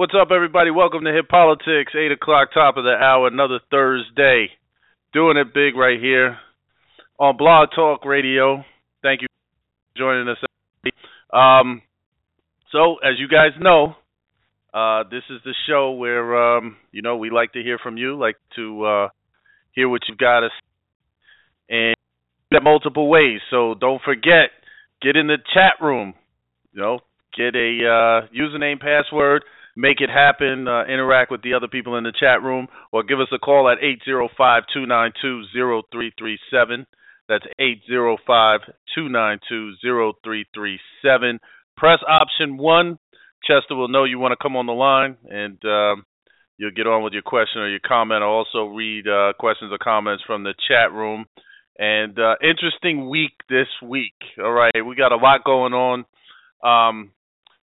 What's up, everybody? Welcome to Hip Politics, 8 o'clock, top of the hour, another Thursday. Doing it big right here on Blog Talk Radio. Thank you for joining us. Um, so, as you guys know, uh, this is the show where, um, you know, we like to hear from you, like to uh, hear what you've got to say, and multiple ways. So don't forget, get in the chat room, you know, get a uh, username, password, make it happen, uh, interact with the other people in the chat room, or give us a call at 805-292-0337. That's 805-292-0337. Press option 1. Chester will know you want to come on the line, and um, you'll get on with your question or your comment. I'll also read uh, questions or comments from the chat room. And uh, interesting week this week. All right, we got a lot going on. Um,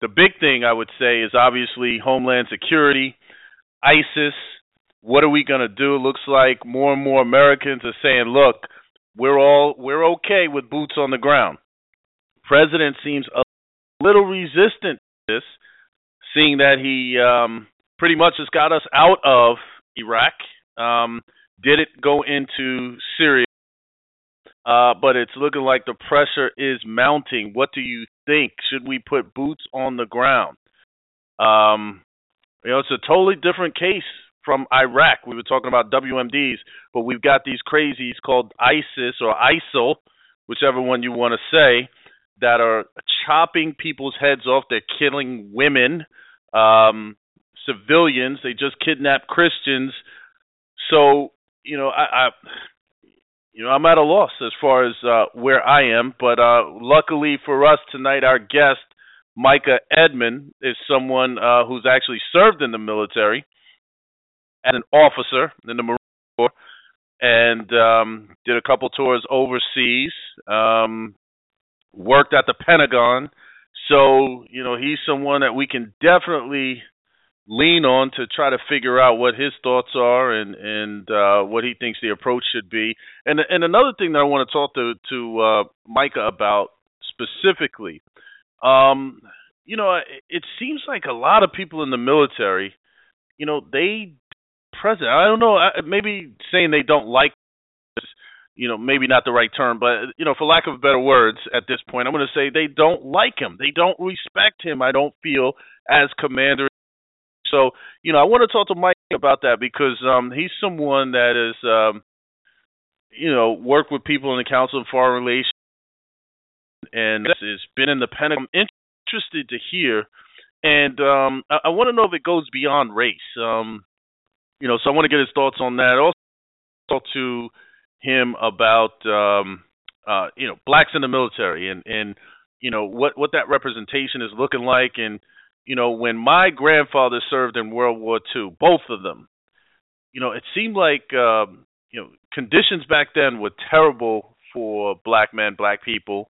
the big thing I would say is obviously Homeland Security, ISIS. What are we going to do? It looks like more and more Americans are saying, "Look, we're all we're okay with boots on the ground." President seems a little resistant to this, seeing that he um, pretty much has got us out of Iraq. Um, did it go into Syria? Uh, but it's looking like the pressure is mounting. What do you think? Should we put boots on the ground? Um, you know, it's a totally different case from Iraq. We were talking about WMDs, but we've got these crazies called ISIS or ISIL, whichever one you want to say, that are chopping people's heads off. They're killing women, um, civilians. They just kidnap Christians. So, you know, I, I you know, I'm at a loss as far as uh, where I am. But uh, luckily for us tonight, our guest, Micah Edmond, is someone uh, who's actually served in the military as an officer in the Marine Corps and um, did a couple tours overseas, um, worked at the Pentagon. So, you know, he's someone that we can definitely lean on to try to figure out what his thoughts are and and uh, what he thinks the approach should be. And and another thing that I want to talk to to uh, Micah about specifically, um, you know, it, seems like a lot of people in the military, you know, they present. I don't know, maybe saying they don't like. You know, maybe not the right term, but you know, for lack of better words, at this point, I'm going to say they don't like him. They don't respect him. I don't feel as commander so, you know, I want to talk to Mike about that because um, he's someone that is, um, you know, worked with people in the Council of Foreign Relations and has been in the Pentagon. I'm interested to hear, and um, I, I want to know if it goes beyond race. Um, you know, so I want to get his thoughts on that. Also, talk to him about, um, uh, you know, blacks in the military and and you know what what that representation is looking like and you know, when my grandfather served in World War II, both of them, you know, it seemed like um, you know conditions back then were terrible for black men, black people,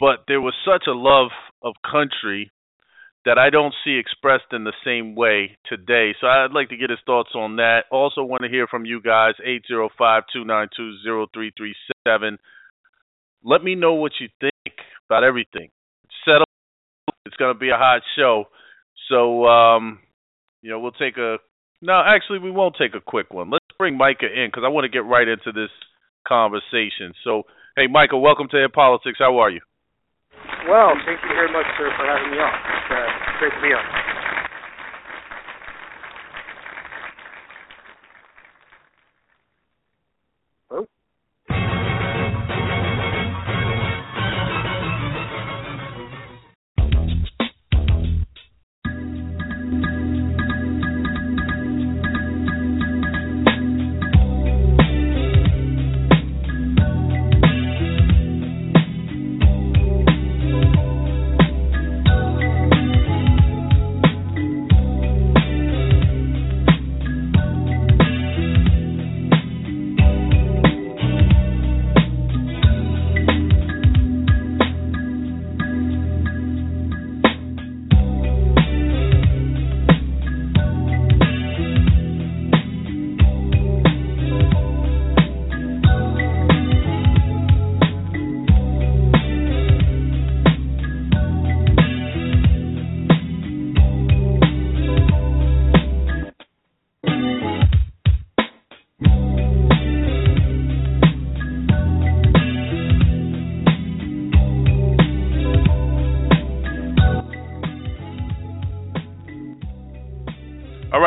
but there was such a love of country that I don't see expressed in the same way today. So I'd like to get his thoughts on that. Also want to hear from you guys, 805-292-0337. Let me know what you think about everything. It's going to be a hot show. So, um, you know, we'll take a no, actually, we won't take a quick one. Let's bring Micah in because I want to get right into this conversation. So, hey, Micah, welcome to Air Politics. How are you? Well, thank you very much, sir, for having me on. It's uh, great to be on.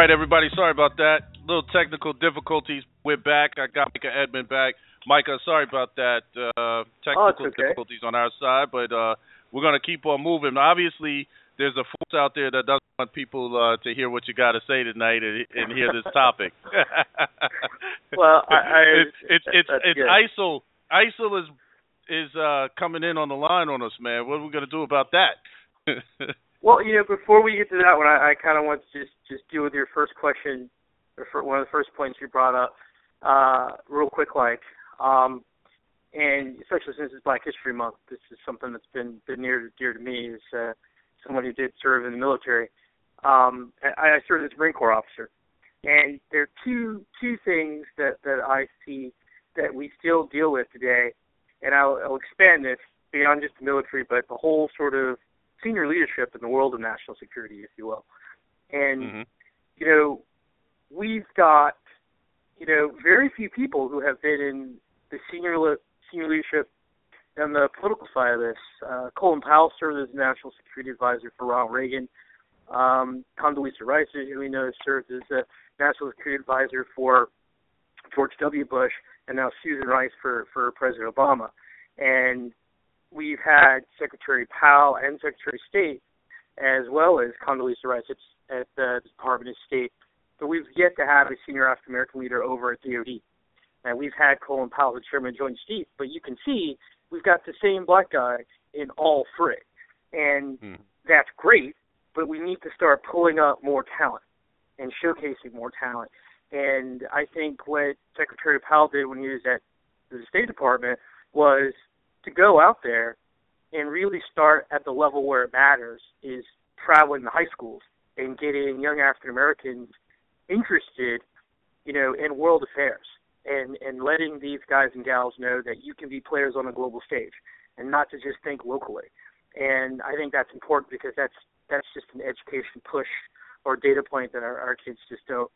Right, everybody. Sorry about that. Little technical difficulties. We're back. I got Micah Edmond back. Micah, sorry about that. Uh, technical oh, okay. difficulties on our side, but uh, we're going to keep on moving. Obviously, there's a force out there that doesn't want people uh, to hear what you got to say tonight and, and hear this topic. well, I, I, it's it's it's, it's ISIL. ISIL is is uh, coming in on the line on us, man. What are we going to do about that? Well, you know, before we get to that one, I, I kind of want to just just deal with your first question, or one of the first points you brought up, uh, real quick, like, um, and especially since it's Black History Month, this is something that's been been near dear to me. Is uh, someone who did serve in the military. Um, I, I served as a Marine Corps officer, and there are two two things that that I see that we still deal with today, and I'll, I'll expand this beyond just the military, but the whole sort of senior leadership in the world of national security, if you will. And mm-hmm. you know, we've got you know very few people who have been in the senior le- senior leadership on the political side of this. Uh, Colin Powell served as national security advisor for Ronald Reagan. Um, Condoleezza Rice, who we know, served as a national security advisor for George W. Bush, and now Susan Rice for for President Obama. And we've had Secretary Powell and Secretary of State, as well as Condoleezza Rice at, the Department of State, but we've yet to have a senior African American leader over at DoD. And we've had Colin Powell, the chairman, Joint Chiefs, but you can see we've got the same black guy in all three, and hmm. that's great. But we need to start pulling up more talent and showcasing more talent. And I think what Secretary Powell did when he was at the State Department was to go out there and really start at the level where it matters is traveling to high schools and getting young African Americans interested, you know, in world affairs and and letting these guys and gals know that you can be players on a global stage and not to just think locally. And I think that's important because that's that's just an education push or data point that our, our kids just don't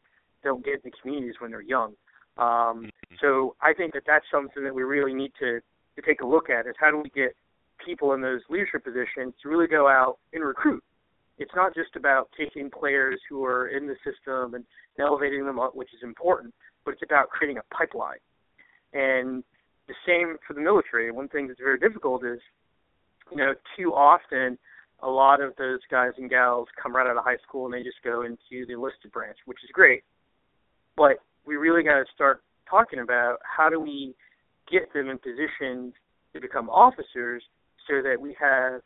don't get in the communities when they're young. Um, mm-hmm. so I think that that's something that we really need to to take a look at is how do we get people in those leadership positions to really go out and recruit. It's not just about taking players who are in the system and elevating them up, which is important, but it's about creating a pipeline. And the same for the military. One thing that's very difficult is, you know, too often a lot of those guys and gals come right out of high school and they just go into the enlisted branch, which is great. But we really got to start talking about how do we get them in positions to become officers so that we have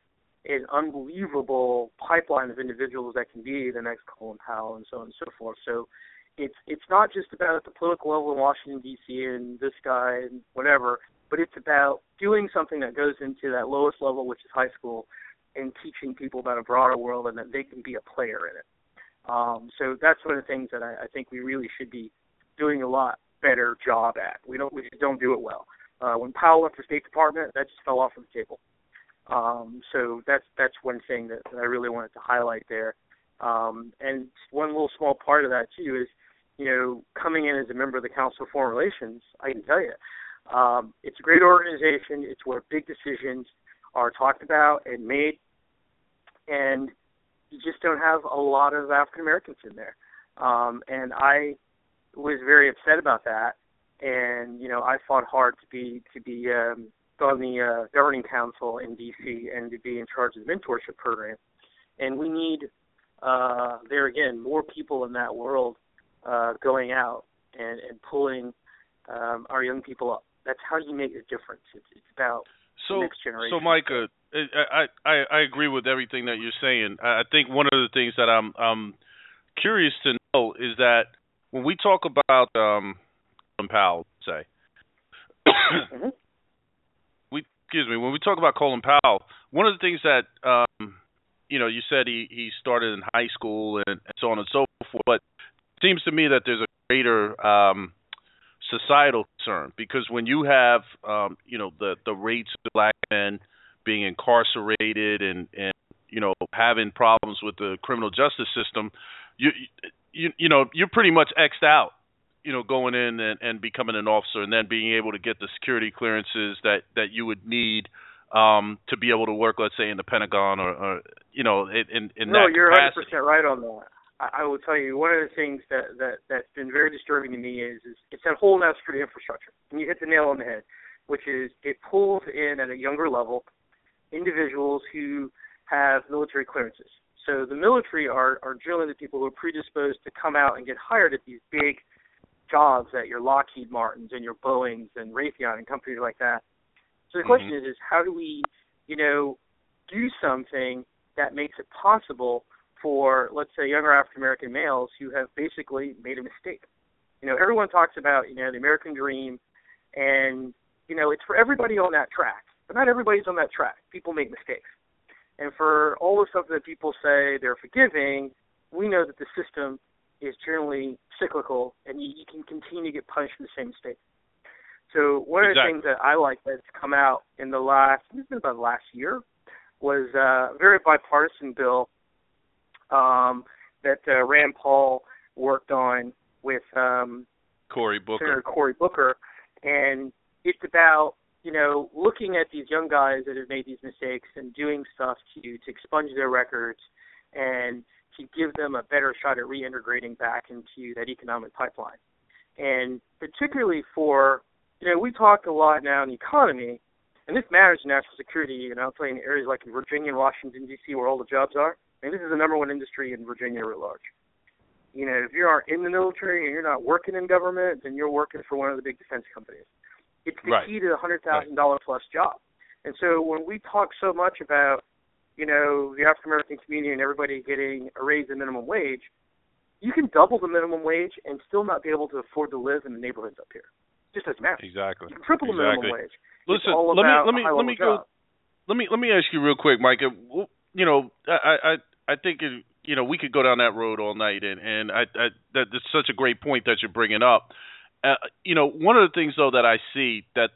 an unbelievable pipeline of individuals that can be the next Colin Powell and so on and so forth. So it's it's not just about at the political level in Washington D.C. and this guy and whatever, but it's about doing something that goes into that lowest level, which is high school, and teaching people about a broader world and that they can be a player in it. Um, so that's one of the things that I, I think we really should be doing a lot better job at. We don't we just don't do it well. Uh, when Powell left the State Department, that just fell off of the table. Um, so that's that's one thing that, that I really wanted to highlight there. Um, and one little small part of that too is, you know, coming in as a member of the Council of Foreign Relations, I can tell you, um, it's a great organization. It's where big decisions are talked about and made, and you just don't have a lot of African Americans in there. Um, and I was very upset about that. And you know, I fought hard to be to be um, on the uh, governing council in DC and to be in charge of the mentorship program. And we need uh, there again more people in that world uh, going out and, and pulling um, our young people up. That's how you make a difference. It's, it's about so. So, Micah, I, I I agree with everything that you're saying. I think one of the things that I'm I'm curious to know is that when we talk about um, Powell, say, mm-hmm. we excuse me, when we talk about Colin Powell, one of the things that um, you know, you said he he started in high school and, and so on and so forth, but it seems to me that there's a greater um, societal concern because when you have um, you know the the rates of black men being incarcerated and and you know having problems with the criminal justice system, you you you know you're pretty much xed out. You know, going in and, and becoming an officer, and then being able to get the security clearances that that you would need um, to be able to work, let's say, in the Pentagon or, or you know, in in that no, that you're 100% right on that. I, I will tell you one of the things that that that's been very disturbing to me is is it's that whole now security infrastructure, and you hit the nail on the head, which is it pulls in at a younger level individuals who have military clearances. So the military are are generally the people who are predisposed to come out and get hired at these big jobs at your Lockheed Martins and your Boeings and Raytheon and companies like that. So the question Mm-hmm. is, is how do we, you know, do something that makes it possible for, let's say, younger African American males who have basically made a mistake. You know, everyone talks about, you know, the American dream, and you know, it's for everybody on that track, but not everybody's on that track. People make mistakes, and for all the stuff that people say they're forgiving, we know that the system is generally cyclical, and you, you can continue to get punished for the same mistake. So one of the things that I like that's come out in the last, it's been about last year, was a very bipartisan bill um, that uh, Rand Paul worked on with um, Cory Booker. Senator Cory Booker, and it's about you know looking at these young guys that have made these mistakes and doing stuff to to expunge their records and to give them a better shot at reintegrating back into that economic pipeline. And particularly for you know we talk a lot now in the economy, and this matters in national security. And I'll in areas like in Virginia and Washington D.C. where all the jobs are. I mean, this is the number one industry in Virginia at large you know, if you aren't in the military and you're not working in government, then you're working for one of the big defense companies. It's the Right. key to the hundred thousand dollar plus job. And so when we talk so much about, you know, the African American community and everybody getting a raise in minimum wage, you can double the minimum wage and still not be able to afford to live in the neighborhoods up here. It just doesn't matter. Exactly. You can triple the Exactly. minimum wage. Listen, let me let me let me go. job. Let me let me ask you real quick, Mike. You know, I I I think it, you know we could go down that road all night, and and I, I that that's such a great point that you're bringing up. Uh, you know, one of the things though that I see that,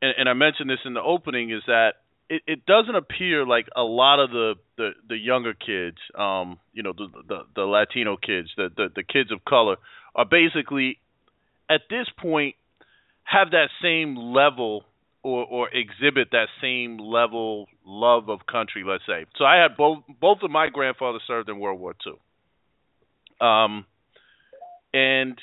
and, and I mentioned this in the opening, is that it, it doesn't appear like a lot of the the, the younger kids, um, you know, the, the the Latino kids, the, the the kids of color, are basically at this point have that same level or or exhibit that same level love of country, let's say. So I had both both of my grandfathers served in World War II. Um and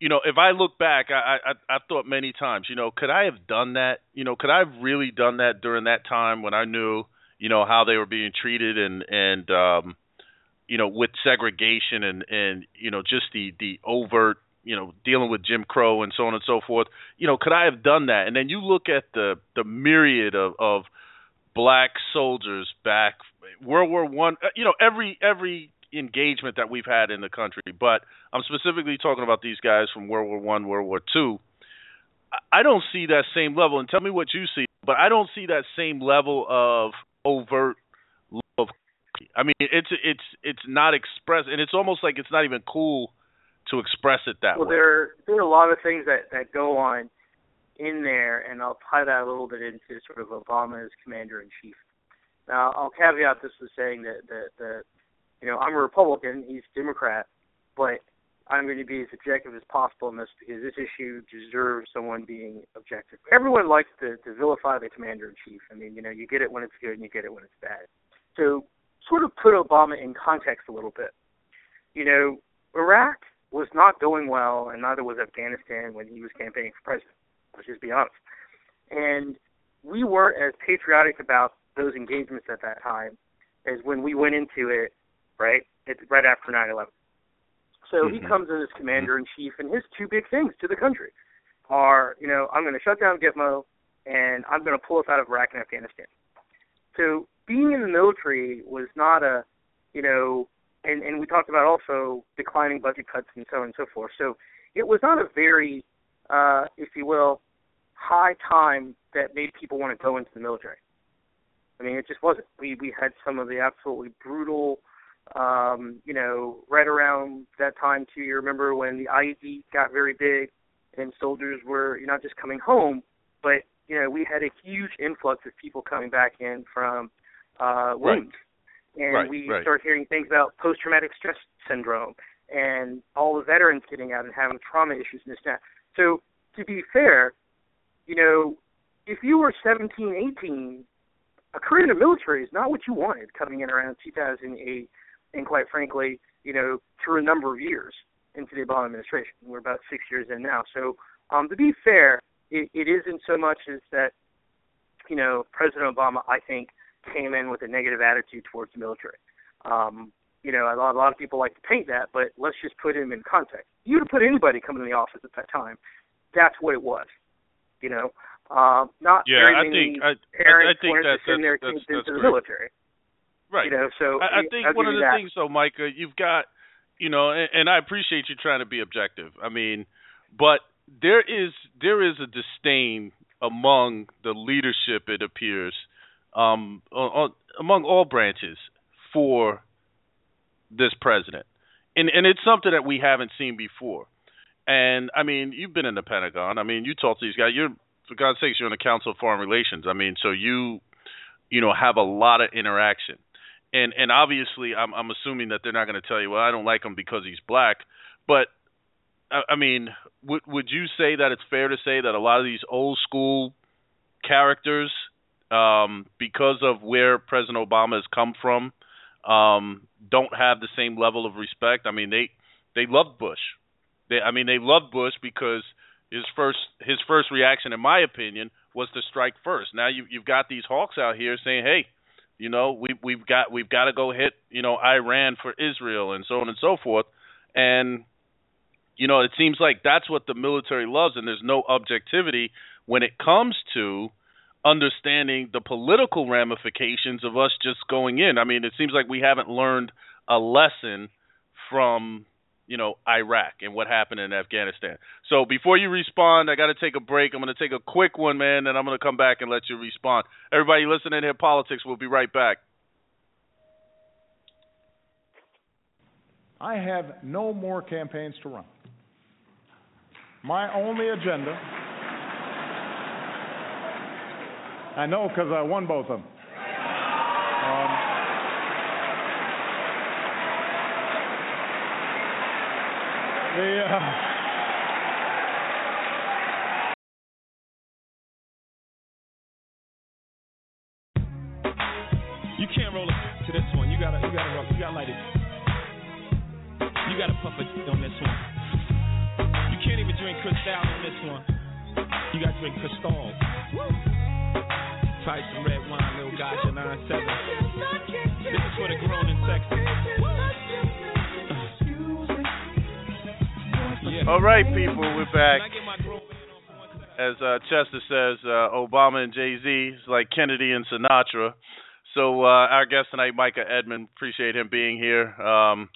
you know, if I look back, I, I I've thought many times, you know, could I have done that? You know, could I have really done that during that time when I knew, you know, how they were being treated and and um you know, with segregation and and you know, just the the overt you know dealing with Jim Crow and so on and so forth. You know, could I have done that? And then you look at the the myriad of of black soldiers back World War One. uh, You know, every every engagement that we've had in the country, but I'm specifically talking about these guys from World War One, World War Two. I- don't see that same level, and tell me what you see. But I don't see that same level of overt love. I mean, it's it's it's not expressed, and it's almost like it's not even cool to express it that well, way. Well, there there are a lot of things that that go on in there, and I'll tie that a little bit into sort of Obama as commander in chief. Now, I'll caveat this with saying that that that you know I'm a Republican, he's a Democrat, but I'm going to be as objective as possible in this because this issue deserves someone being objective. Everyone likes to, to vilify the commander in chief. I mean, you know, you get it when it's good and you get it when it's bad. So, sort of put Obama in context a little bit. You know, Iraq was not going well, and neither was Afghanistan when he was campaigning for president. Let's just be honest. And we weren't as patriotic about those engagements at that time as when we went into it, right? It's right after 9/11. So mm-hmm. he comes in as commander in chief, and his two big things to the country are, you know, I'm going to shut down Gitmo, and I'm going to pull us out of Iraq and Afghanistan. So being in the military was not a, you know, and and we talked about also declining budget cuts and so on and so forth. So it was not a very, uh, if you will, high time that made people want to go into the military. I mean, it just wasn't. We we had some of the absolutely brutal um, you know, right around that time too, you remember when the IED got very big and soldiers were you know, not just coming home, but you know, we had a huge influx of people coming back in from uh wounds. Right. And right, we right. started hearing things about post traumatic stress syndrome and all the veterans getting out and having trauma issues and this and that. So to be fair, you know, if you were 17, 18, a career in the military is not what you wanted coming in around 2008 and quite frankly, you know, through a number of years into the Obama administration. We're about six years in now. So, um, to be fair, it, it isn't so much as that, you know, President Obama, I think, came in with a negative attitude towards the military. Um, you know, a lot, a lot of people like to paint that, but let's just put him in context. You would put anybody coming in the office at that time. That's what it was. You know, uh, not yeah, very I many think, I, parents I think wanted that, send their that's, kids that's, into the great. military. Right. You know, so I, I think I'll one of the that. things, though, Micah, you've got, you know, and, and I appreciate you trying to be objective. I mean, but there is there is a disdain among the leadership, it appears, um, on, among all branches for this president, and and it's something that we haven't seen before. And I mean, you've been in the Pentagon. I mean, you talk to these guys. You're for God's sakes, you're in the Council of Foreign Relations. I mean, so you, you know, have a lot of interaction and and obviously I'm I'm assuming that they're not going to tell you, well, I don't like him because he's black, but I, I mean, would would you say that it's fair to say that a lot of these old school characters, um, because of where President Obama has come from, um, don't have the same level of respect? I mean, they they loved Bush. They I mean, they loved Bush because his first his first reaction, in my opinion, was to strike first. Now you you've got these hawks out here saying, hey you know, we we've got we've got to go hit, you know, Iran for Israel and so on and so forth. And you know, it seems like that's what the military loves and there's no objectivity when it comes to understanding the political ramifications of us just going in. I mean, it seems like we haven't learned a lesson from you know, Iraq and what happened in Afghanistan. So before you respond, I got to take a break. I'm going to take a quick one, man, and I'm going to come back and let you respond. Everybody listening here, politics. We'll be right back. I have no more campaigns to run. My only agenda, I know because I won both of them. Um, The, uh, you can't roll it to this one. You gotta, you gotta, roll, you gotta light it. You gotta puff it on this one. You can't even drink Cristal on this one. You gotta drink Cristal. Try some red wine, little gotcha, 9-7. This is for the grown and sexy. All right, people, we're back. As uh, Chester says, uh, Obama and Jay Z is like Kennedy and Sinatra. So uh, our guest tonight, Micah Edmond, appreciate him being here. Um,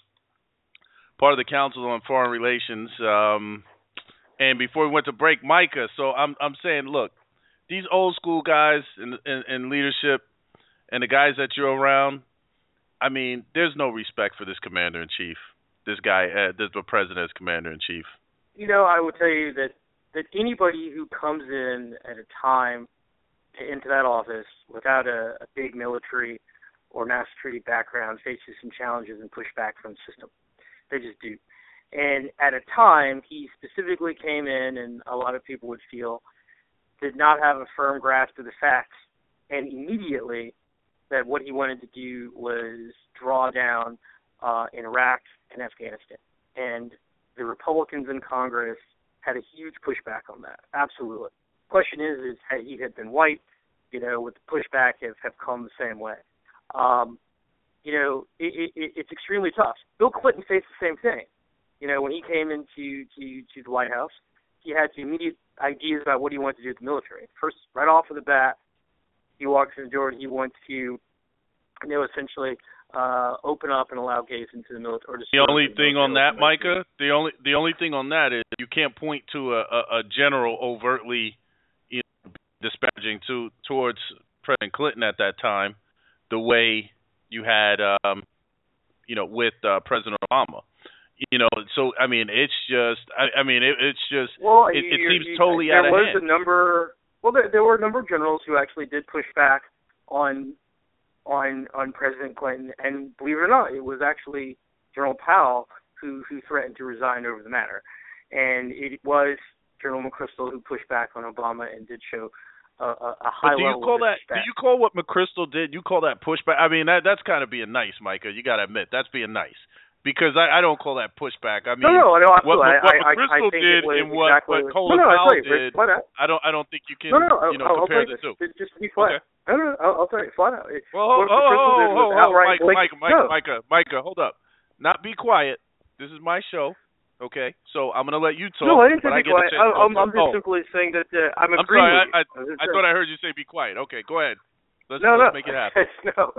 part of the Council on Foreign Relations. Um, and before we went to break, Micah. So I'm I'm saying, look, these old school guys in, in, in leadership and the guys that you're around, I mean, there's no respect for this commander in chief. This guy, uh, this the president as commander in chief. You know, I would tell you that that anybody who comes in at a time into that office without a, a big military or national security background faces some challenges and pushback from the system. They just do. And at a time, he specifically came in, and a lot of people would feel did not have a firm grasp of the facts, and immediately that what he wanted to do was draw down uh, in Iraq and Afghanistan. And the Republicans in Congress had a huge pushback on that. Absolutely. Question is, is had he had been white, you know, would the pushback have, have come the same way? Um, you know, it, it, it's extremely tough. Bill Clinton faced the same thing. You know, when he came into to to the White House, he had some immediate ideas about what he wanted to do with the military. First, right off of the bat, he walks in the door and he wants to, you know, essentially uh, open up and allow gays into the military. The only thing on that, Micah, the only the only thing on that is you can't point to a, a, a general overtly you know, disparaging to towards President Clinton at that time, the way you had, um, you know, with uh, President Obama. You know, so I mean, it's just, I, I mean, it, it's just, well, it, it seems you, totally out of hand. There was a number. Well, there, there were a number of generals who actually did push back on on on President Clinton, and believe it or not, it was actually General Powell who who threatened to resign over the matter, and it was General McChrystal who pushed back on Obama and did show a, a, high do you level call of that? respect. Do you call what McChrystal did? You call that pushback? I mean, that that's kind of being nice, Micah. You got to admit that's being nice because I, I don't call that pushback. I mean, no, no, no, what, absolutely. what I, I, I did and what, exactly what what- Colin no, no, I'll Powell did. I don't I don't think you can No, no, no, you know I'll, I'll compare the two. Just be flat. Okay. No, no, no, I'll, I'll tell you flat out. Well, what hold, hold, McChrystal hold, did was hold, hold, outright Micah, Micah, Micah, no. Micah, Micah, hold up. Not be quiet. This is my show. Okay, so I'm gonna let you talk. No, I didn't say be quiet. I, I'm, talk. I'm just oh, simply saying that uh, I'm I'm agreeing sorry. with I, I. I thought I heard you say be quiet. Okay, go ahead. Let's, no, let's no. make it happen. no,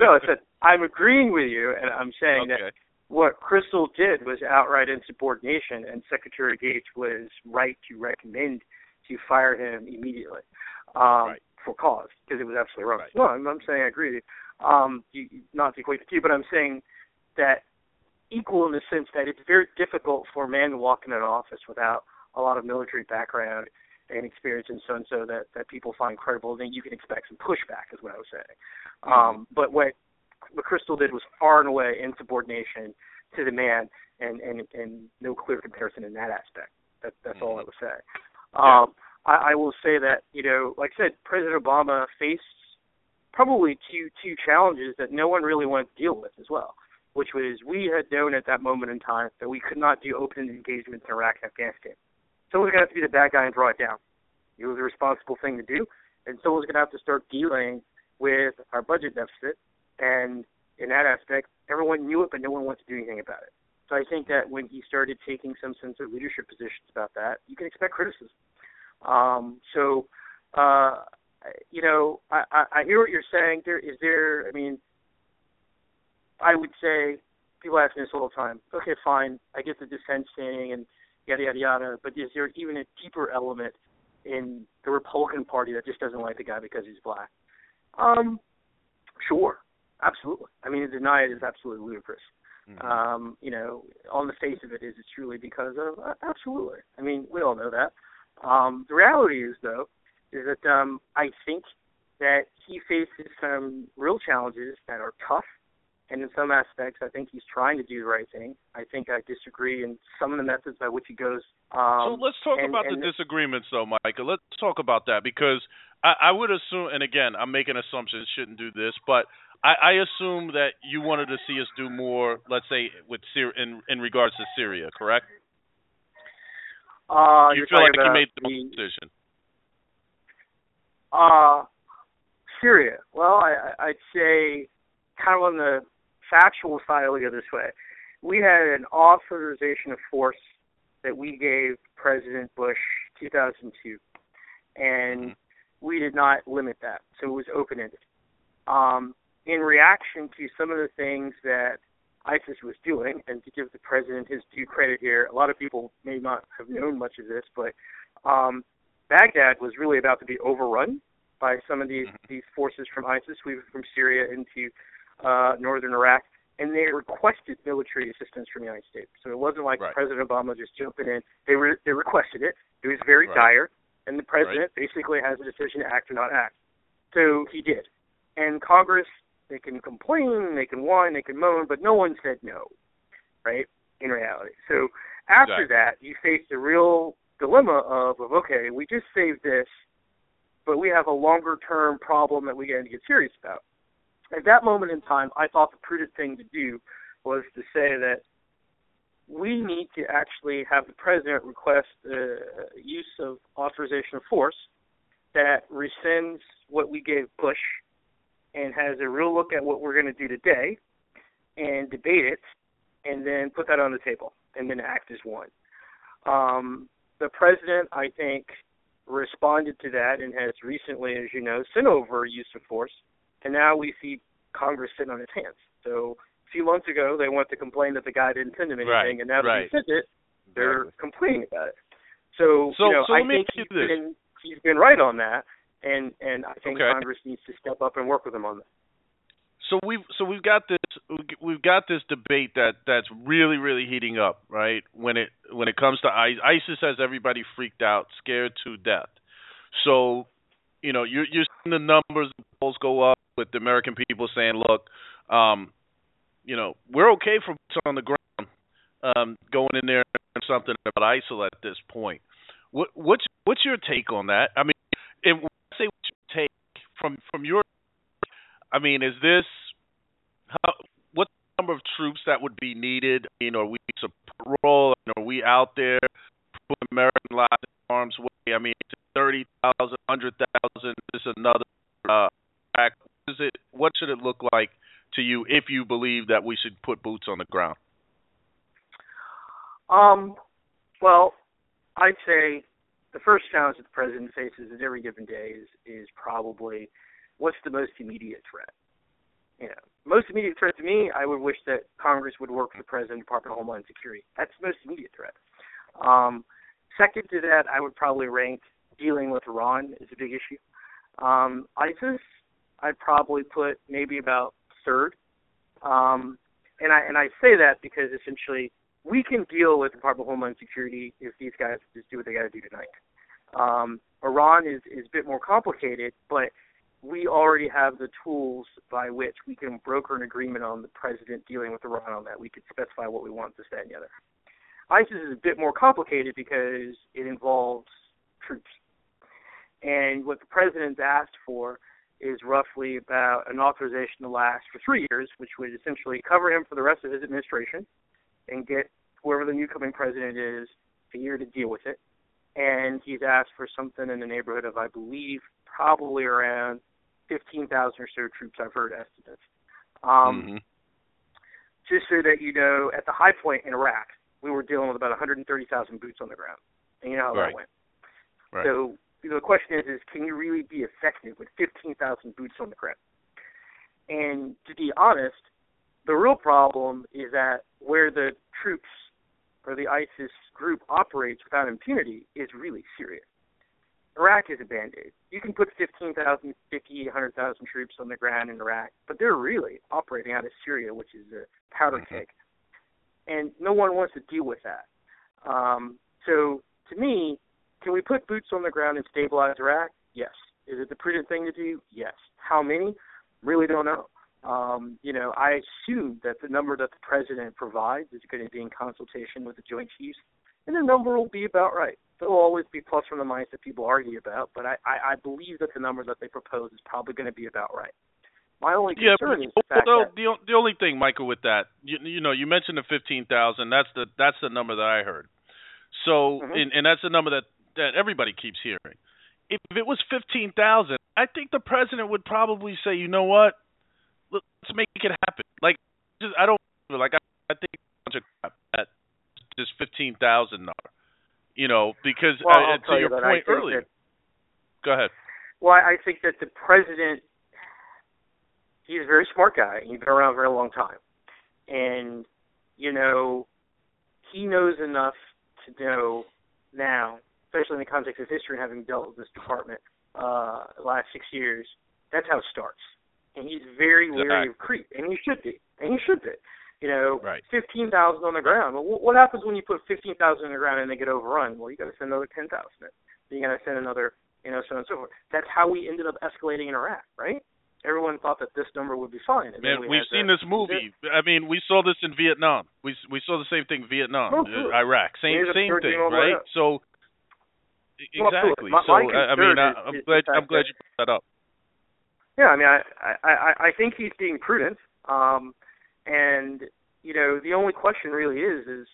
no. I said I'm agreeing with you, and I'm saying okay. that what Crystal did was outright insubordination, and Secretary Gates was right to recommend to fire him immediately um, Right. for cause because it was absolutely wrong. Right. No, I'm, I'm saying I agree with you. Um, you, not to equate the two, but I'm saying that equal in the sense that it's very difficult for a man to walk into an office without a lot of military background and experience and so and so that that people find credible, then you can expect some pushback, is what I was saying. Um, but what McChrystal did was far and away insubordination to the man, and and and no clear comparison in that aspect. That that's all I was saying. Um, I, I will say that you know, like I said, President Obama faced probably two two challenges that no one really wanted to deal with as well, which was we had known at that moment in time that we could not do open engagements in Iraq and Afghanistan. Someone's gonna have to be the bad guy and draw it down. It was a responsible thing to do, and someone's gonna have to start dealing with our budget deficit. And in that aspect, everyone knew it, but no one wanted to do anything about it. So I think that when he started taking some sense of leadership positions about that, you can expect criticism. Um, so, uh, you know, I, I, I hear what you're saying. There is there. I mean, I would say people ask me this all the time. Okay, fine, I get the defense thing and yada yada yada, but is there even a deeper element in the Republican Party that just doesn't like the guy because he's black? Um, sure, absolutely. I mean, to deny it is absolutely ludicrous. Um, you know, on the face of it, is it truly because of? Uh, absolutely. I mean, we all know that. Um, the reality is, though, is that um, I think that he faces some real challenges that are tough, and in some aspects, I think he's trying to do the right thing. I think I disagree in some of the methods by which he goes. Um, so let's talk and- about and- the disagreements, though, Michael. Let's talk about that because I, I would assume, and again, I'm making assumptions, shouldn't do this, but I, I assume that you wanted to see us do more, let's say, with Syria, in in regards to Syria, correct? Uh, you feel like you made the, the decision. Uh, Syria. Well, I, I'd say kind of on the factual side, I'll go this way. We had an authorization of force that we gave President Bush 2002, and we did not limit that, so it was open-ended. Um, in reaction to some of the things that ISIS was doing, and to give the president his due credit here, a lot of people may not have known much of this, but um, Baghdad was really about to be overrun by some of these these forces from ISIS, we from Syria into uh, northern Iraq, and they requested military assistance from the United States. So it wasn't like Right. President Obama just jumping in. They re- they requested it. It was very Right. dire, and the president basically has a decision to act or not act. So he did. And Congress, they can complain, they can whine, they can moan, but no one said no, right? In reality. So after Exactly. that, you face the real dilemma of, of okay, we just saved this, but we have a longer term problem that we got to get serious about. At that moment in time, I thought the prudent thing to do was to say that we need to actually have the president request the use of authorization of force that rescinds what we gave Bush and has a real look at what we're going to do today and debate it and then put that on the table and then act as one. Um, the president, I think, responded to that and has recently, as you know, sent over use of force. And now we see Congress sitting on its hands. So a few months ago, they wanted to complain that the guy didn't send them anything, Right, and now that right. he sent it, they're Exactly. complaining about it. So, So- you know, so I think he's been he's been right on that, and and I think Okay. Congress needs to step up and work with them on that. so we've so we've got this we've got this debate that that's really really heating up right when it when it comes to ISIS. ISIS has everybody freaked out, scared to death. So you know you're you're seeing the numbers the polls go up with the American people saying, look, um, you know we're okay for boots on the ground um, going in there and something about ISIL at this point. What what's what's your take on that? I mean, if, when I say what's take from from your I mean, is this how? What number of troops that would be needed? I mean, are we support role? Are we out there putting American lives in harm's way? I mean, thirty thousand, hundred thousand. Is this another uh, act? Is it? What should it look like to you if you believe that we should put boots on the ground? Um, well, I'd say the first challenge that the president faces at every given day is is probably what's the most immediate threat. You know, most immediate threat to me, I would wish that Congress would work with the president, Department of Homeland Security. That's the most immediate threat. Um, second to that, I would probably rank dealing with Iran as a big issue. Um, ISIS, I'd probably put maybe about third. Um, and I and I say that because essentially we can deal with the Department of Homeland Security if these guys just do what they got to do tonight. Um, Iran is is a bit more complicated, but we already have the tools by which we can broker an agreement on the president dealing with Iran on that. We could specify what we want to that, and the other. ISIS is a bit more complicated because it involves troops. And what the president's asked for is roughly about an authorization to last for three years, which would essentially cover him for the rest of his administration and get whoever the new coming president is a year to deal with it. And he's asked for something in the neighborhood of, I believe, probably around 15,000 or so troops. I've heard estimates. Um, Mhm. Just so that you know, at the high point in Iraq, we were dealing with about 130,000 boots on the ground. And you know how Right. that went. Right. So you know, the question is, is can you really be effective with 15,000 boots on the ground? And to be honest, the real problem is that where the troops or the ISIS group operates without impunity is really serious. Iraq is a band-aid. You can put 15,000, 50, 100,000 troops on the ground in Iraq, but they're really operating out of Syria, which is a powder Mhm. keg. And no one wants to deal with that. Um, so to me, can we put boots on the ground and stabilize Iraq? Yes. Is it the prudent thing to do? Yes. How many? Really don't know. Um, you know, I assume that the number that the president provides is going to be in consultation with the Joint Chiefs, and the number will be about right. There will always be plus or minus that people argue about, but I, I, I believe that the number that they propose is probably going to be about right. My only Yeah, concern but is the fact although that the the only thing, Michael, with that, you, you know, you mentioned the fifteen thousand. That's the that's the number that I heard. So, Mhm. and, and that's the number that that everybody keeps hearing. If it was fifteen thousand, I think the president would probably say, you know what, let's make it happen. Like, just I don't like I, I think a bunch of crap at just fifteen thousand number. You know, because well, uh, I'll to tell your you I point earlier. that Go ahead. Well, I think that the president, he's a very smart guy. He's been around a very long time. And, you know, he knows enough to know now, especially in the context of history and having dealt with this department uh, the last six years, that's how it starts. And he's very Exactly. wary of creep, and he should be, and he should be. You know, Right. fifteen thousand on the ground. Well, what happens when you put fifteen thousand on the ground and they get overrun? Well, you got to send another ten thousand. You got to send another, you know, so on and so forth. That's how we ended up escalating in Iraq, right? Everyone thought that this number would be fine. And Man, we we've seen the- this movie. I mean, we saw this in Vietnam. We we saw the same thing in Vietnam, Oh, uh. Iraq. Same same thing, game all the way right? So Well, exactly. My- so my I, I mean, I, I'm glad I'm glad you brought that up. Yeah, I mean, I I I, think he's being prudent. Um, and you know, the only question really is is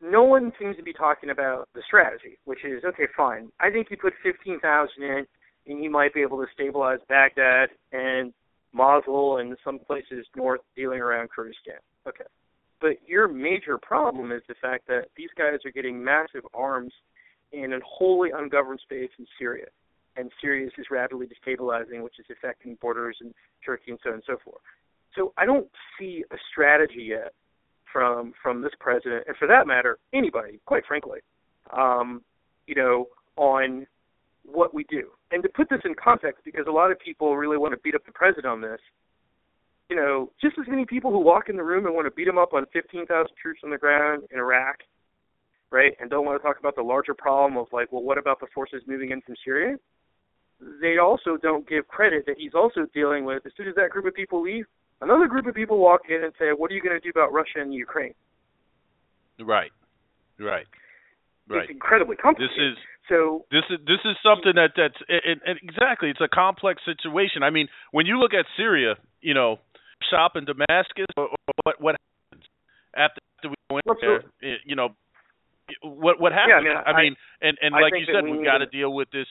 no one seems to be talking about the strategy, which is okay, fine. I think you put fifteen thousand in, and you might be able to stabilize Baghdad and Mosul and some places north dealing around Kurdistan. Okay. But your major problem is the fact that these guys are getting massive arms in a wholly ungoverned space in Syria. And Syria is rapidly destabilizing, which is affecting borders in Turkey and so on and so forth. So I don't see a strategy yet from from this president, and for that matter, anybody, quite frankly, um, you know, on what we do. And to put this in context, because a lot of people really want to beat up the president on this, you know, just as many people who walk in the room and want to beat him up on 15,000 troops on the ground in Iraq, right, and don't want to talk about the larger problem of like, well, what about the forces moving in from Syria? They also don't give credit that he's also dealing with, as soon as that group of people leave, another group of people walk in and say, what are you going to do about Russia and Ukraine? Right. Right. Right. It's incredibly This complicated. is so this is this is something that that's and, and exactly it's a complex situation. I mean, when you look at Syria, you know, shop in Damascus, or, or what what happens after we go in there? eh, You know, what what Yeah, I happens? mean, I- mean, and and I like you said, we we've got to- deal with this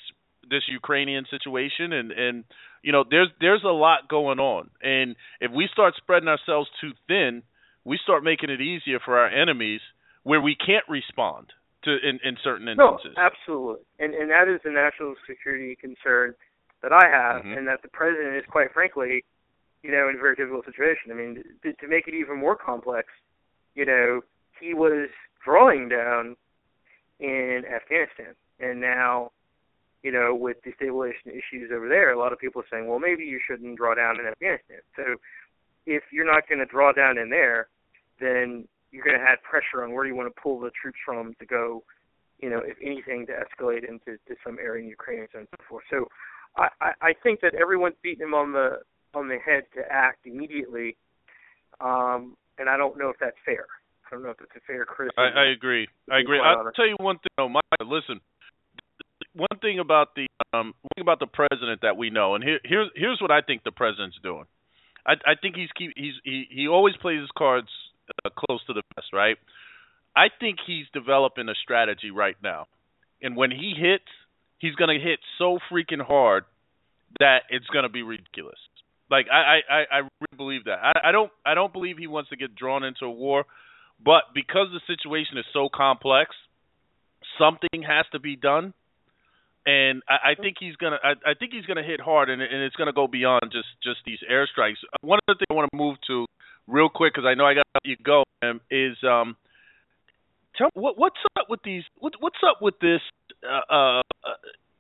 this Ukrainian situation, and and you know, there's there's a lot going on, and if we start spreading ourselves too thin, we start making it easier for our enemies where we can't respond to in, in certain No, instances. absolutely, and and that is a national security concern that I have, Mhm. and that the president is quite frankly, you know, in a very difficult situation. I mean, to, to make it even more complex, you know, he was drawing down in Afghanistan, and now, you know, with destabilization issues over there, a lot of people are saying, well, maybe you shouldn't draw down in Afghanistan. So, if you're not going to draw down in there, then you're going to have pressure on where you want to pull the troops from to go, you know, if anything, to escalate into to some area in Ukraine and so on and so forth. So I, I, I think that everyone's beating him on the on the head to act immediately, um, and I don't know if that's fair. I don't know if it's a fair criticism. I, I agree. I agree. I'll honest. tell you one thing, though, Mike. Listen, one thing about the um, one thing about the president that we know, and here, here's here's what I think the president's doing. I, I think he's keep he's he he always plays his cards uh, close to the vest, right? I think he's developing a strategy right now, and when he hits, he's gonna hit so freaking hard that it's gonna be ridiculous. Like I I I really believe that. I, I don't I don't believe he wants to get drawn into a war, but because the situation is so complex, something has to be done. And I, I think he's gonna. I, I think he's gonna hit hard, and, and it's gonna go beyond just just these airstrikes. One other thing I want to move to real quick because I know I got to let you go. Um, is um, tell what what's up with these? What, what's up with this? Uh, uh,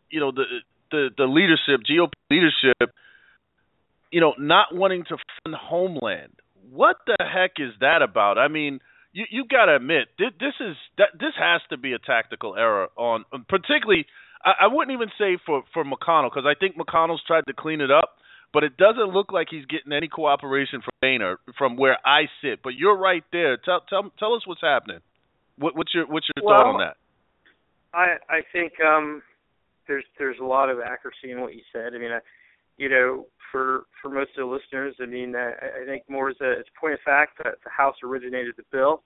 you know the the the leadership, GOP leadership. You know, not wanting to fund Homeland. What the heck is that about? I mean, you you got to admit this, this is that this has to be a tactical error on particularly. I, I wouldn't even say for for McConnell because I think McConnell's tried to clean it up, but it doesn't look like he's getting any cooperation from Boehner from where I sit. But you're right there. Tell tell tell us what's happening. What, what's your what's your thought on that? I I think um there's there's a lot of accuracy in what you said. I mean, I, you know, for for most of the listeners, I mean, I, I think more as a, as a point of fact that the House originated the bill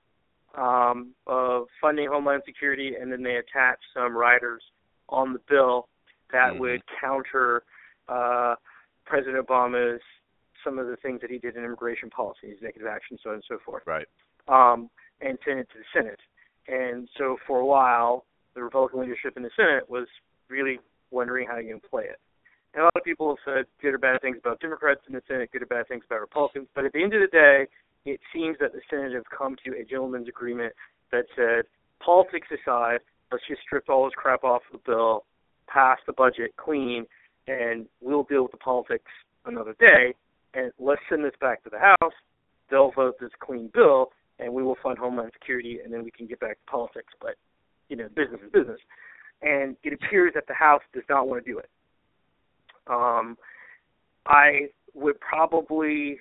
um, of funding Homeland Security, and then they attached some riders on the bill that Mhm. would counter uh, President Obama's some of the things that he did in immigration policy, his executive action, so on and so forth Right. um, and sent it to the Senate. And so for a while, the Republican leadership in the Senate was really wondering how you're going to play it. And a lot of people have said good or bad things about Democrats in the Senate, good or bad things about Republicans. But at the end of the day, it seems that the Senate have come to a gentleman's agreement that said, politics aside, let's just strip all this crap off the bill, pass the budget clean, and we'll deal with the politics another day. and let's send this back to the House. They'll vote this clean bill, and we will fund Homeland Security, and then we can get back to politics. But you know, business is business, and it appears that the House does not want to do it. Um, I would probably,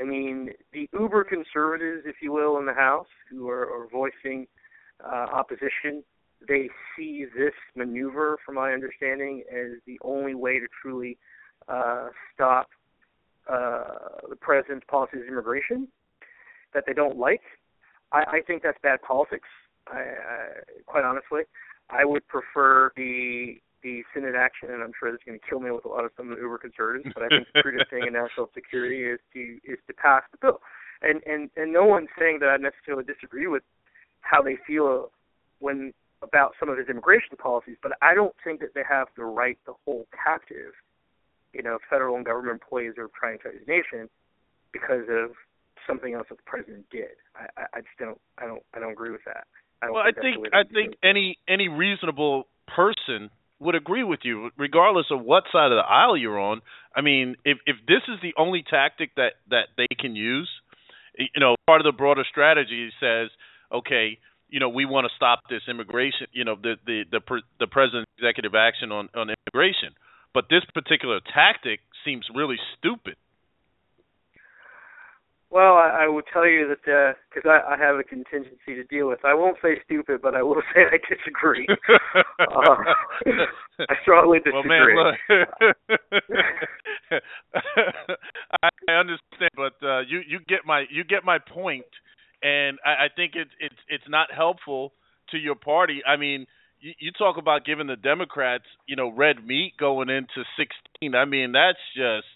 I mean, the uber conservatives, if you will, in the House who are, are voicing uh, opposition, they see this maneuver, from my understanding, as the only way to truly uh, stop uh, the president's policies of immigration that they don't like. I, I think that's bad politics. I, I, quite honestly, I would prefer the the Senate action, and I'm sure that's going to kill me with a lot of some of the uber conservatives. But I think the prudent thing in national security is to is to pass the bill, and and and no one's saying that I necessarily disagree with how they feel when about some of his immigration policies, but I don't think that they have the right to hold captive, you know, federal and government employees or trying to his nation because of something else that the president did. I, I, I just don't I don't I don't agree with that. I well, think I think I think any any reasonable person would agree with you, regardless of what side of the aisle you're on. I mean, if if this is the only tactic that that they can use, you know, part of the broader strategy says, okay, you know, we want to stop this immigration, you know, the the the, the president's executive action on on immigration, but this particular tactic seems really stupid. Well, I, I will tell you that because uh, I, I have a contingency to deal with. I won't say stupid, but I will say I disagree. uh, I strongly disagree. Well, man, look, I, I understand, but uh, you you get my you get my point, and I, I think it's it's it's not helpful to your party. I mean, you, you talk about giving the Democrats, you know, red meat going into 16. I mean, that's just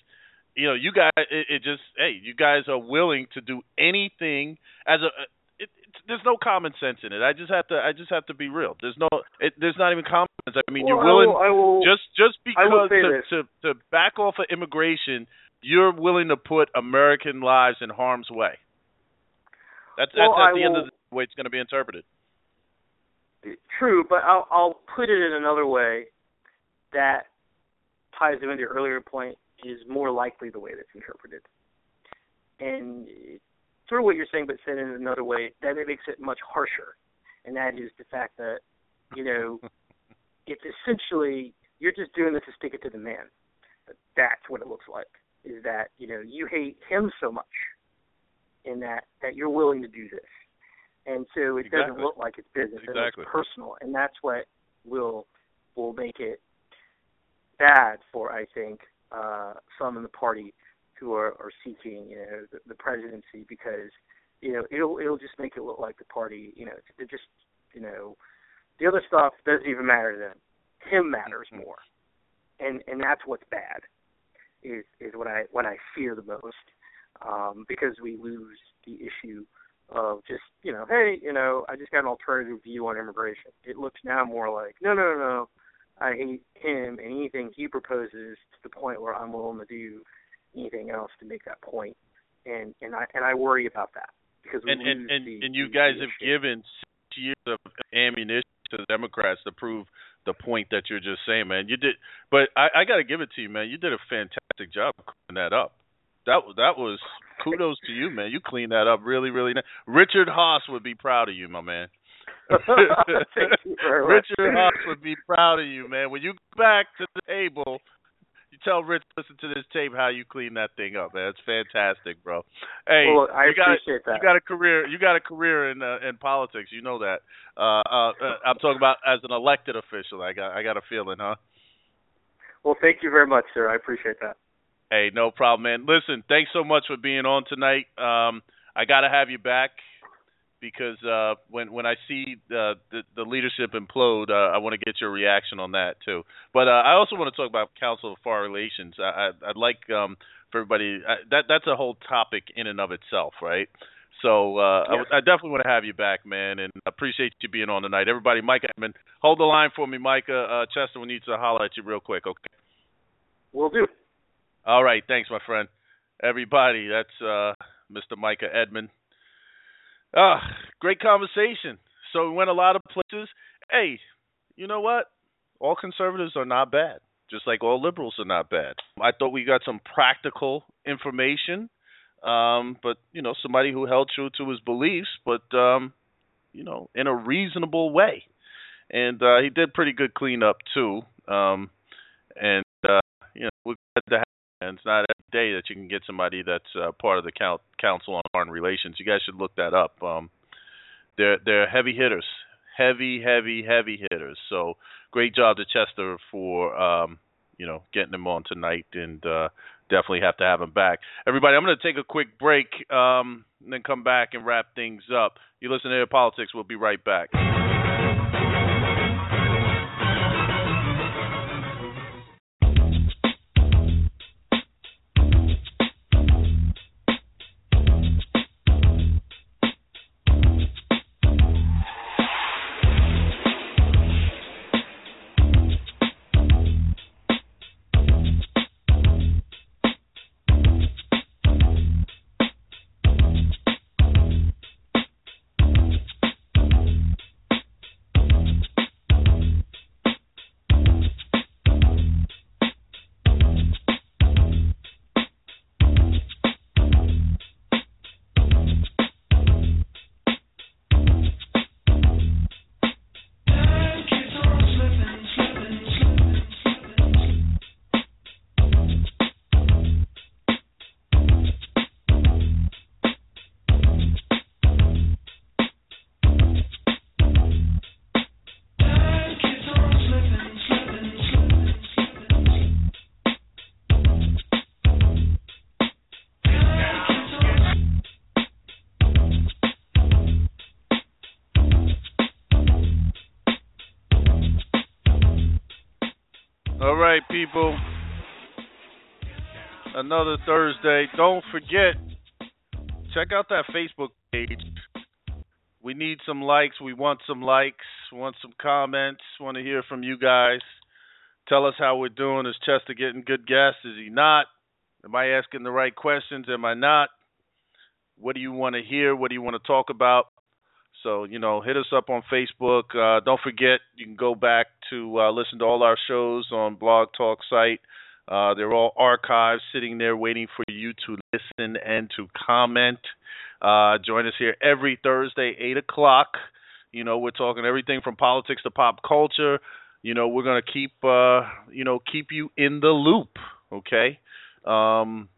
you know, you guys, it, it just, hey, you guys are willing to do anything as a. It, it, there's no common sense in it. I just have to, I just have to be real. There's no, it, there's not even common sense. I mean, well, you're willing I will, I will, just, just because to, to, to to back off of immigration, you're willing to put American lives in harm's way. That's well, that's at I the will, end of the way it's going to be interpreted. True, but I'll, I'll put it in another way that ties into your earlier point is more likely the way that's interpreted. And sort of what you're saying, but said in another way, that it makes it much harsher. And that is the fact that, you know, it's essentially you're just doing this to stick it to the man. That's what it looks like. Is that, you know, you hate him so much in that that you're willing to do this. And so it exactly. doesn't look like it's business, exactly. it's personal. And that's what will will make it bad for I think uh, some in the party who are, are seeking, you know, the, the presidency because, you know, it'll it'll just make it look like the party, you know, they're just, you know, the other stuff doesn't even matter to them. Him matters more, and and that's what's bad, is is what I what I fear the most, um, because we lose the issue of just you know, hey, you know, I just got an alternative view on immigration. It looks now more like no, no, no, no I hate him and anything he proposes to the point where I'm willing to do anything else to make that point. And and I and I worry about that because we and lose and and, the, and you guys have given six years of ammunition to the Democrats to prove the point that you're just saying, man. You did, but I, I got to give it to you, man. You did a fantastic job cleaning that up. That that was kudos to you, man. You cleaned that up really, really nice. Richard Haass would be proud of you, my man. Richard Haass would be proud of you, man. When you go back to the table, you tell Rich listen to this tape how you clean that thing up, man. It's fantastic, bro. Hey, well, I you got appreciate that. you got a career. You got a career in uh, in politics. You know that. Uh, uh, uh, I'm talking about as an elected official. I got I got a feeling, huh? Well, thank you very much, sir. I appreciate that. Hey, no problem, man. Listen, thanks so much for being on tonight. Um, I got to have you back because uh, when when I see uh, the the leadership implode, uh, I want to get your reaction on that too. But uh, I also want to talk about Council of Foreign Relations. I, I, would like um, for everybody I, that that's a whole topic in and of itself, right? So uh, yes. I, I definitely want to have you back, man, and appreciate you being on tonight. Everybody, Micah Edmond, hold the line for me, Micah. Uh, Chester will need to holler at you real quick, okay? We'll do. All right, thanks, my friend. Everybody, that's uh, Mr. Micah Edmond. Ah, great conversation. So we went a lot of places. Hey, you know what? All conservatives are not bad. just like all liberals are not bad. I thought we got some practical information, um, but you know, somebody who held true to his beliefs, but um, you know, in a reasonable way. And uh, he did pretty good cleanup too. Um, and uh, you know, we're glad to have. And it's not every day that you can get somebody that's uh, part of the count, Council on Foreign Relations. You guys should look that up. Um, they're they're heavy hitters, heavy, heavy, heavy hitters. So great job to Chester for um, you know getting him on tonight, and uh, definitely have to have him back. Everybody, I'm going to take a quick break um, and then come back and wrap things up. You listen to Air Politics. We'll be right back. Right, people. Another Thursday. Don't forget, check out that Facebook page. We need some likes. We want some likes. Want some comments. Want to hear from you guys. Tell us how we're doing. Is Chester getting good guests? Is he not? Am I asking the right questions? Am I not? What do you want to hear? What do you want to talk about? So, you know, hit us up on Facebook. Uh, don't forget, you can go back to uh, listen to all our shows on Blog Talk site. Uh, they're all archived, sitting there waiting for you to listen and to comment. Uh, join us here every Thursday, 8 o'clock. You know, we're talking everything from politics to pop culture. You know, we're going to keep, uh, you know, keep you in the loop, okay? Um,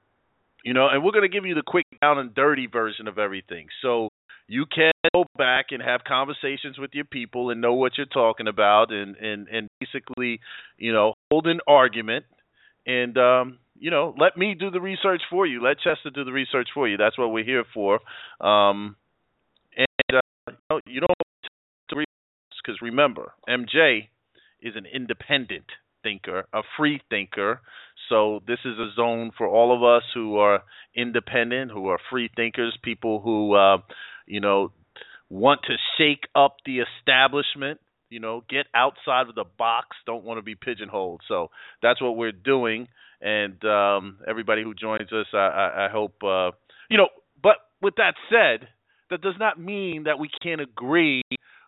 you know, and we're going to give you the quick down and dirty version of everything. So, you can go back and have conversations with your people and know what you're talking about and and and basically you know hold an argument and um you know let me do the research for you. Let chester do the research for you. That's what we're here for. Um and uh, you, know, you don't because remember mj is an independent thinker a free thinker. So this is a zone for all of us who are independent who are free thinkers people who uh you know, want to shake up the establishment, you know, get outside of the box, don't want to be pigeonholed. So that's what we're doing. And um, everybody who joins us, I, I, I hope, uh, you know, but with that said, that does not mean that we can't agree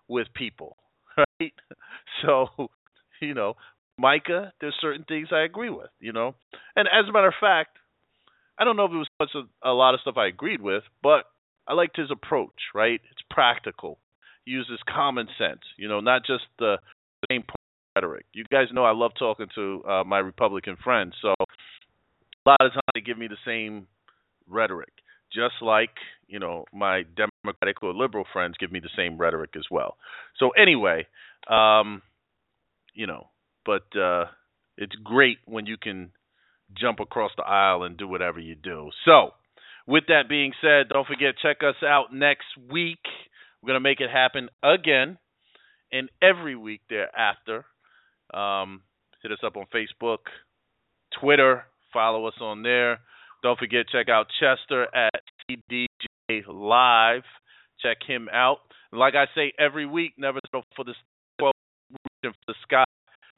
with people, right? So, you know, Micah, there's certain things I agree with, you know. And as a matter of fact, I don't know if it was much of, a lot of stuff I agreed with, but I liked his approach, right? It's practical. He uses common sense, you know, not just the same rhetoric. You guys know I love talking to uh, my Republican friends, so a lot of times they give me the same rhetoric, just like you know my Democratic or liberal friends give me the same rhetoric as well. So anyway, um, you know, but uh, it's great when you can jump across the aisle and do whatever you do. So with that being said, don't forget check us out next week. We're gonna make it happen again, and every week thereafter. Um, hit us up on Facebook, Twitter. Follow us on there. Don't forget check out Chester at CDJ Live. Check him out. Like I say every week, never settle for the reaching for the sky.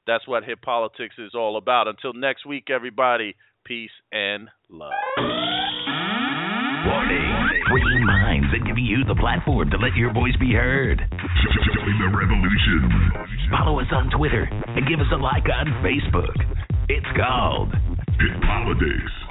That's what hip politics is all about. Until next week, everybody. Peace and love. Warning. Bringing minds and giving you the platform to let your voice be heard. Join the revolution. Follow us on Twitter and give us a like on Facebook. It's called Hip Politics.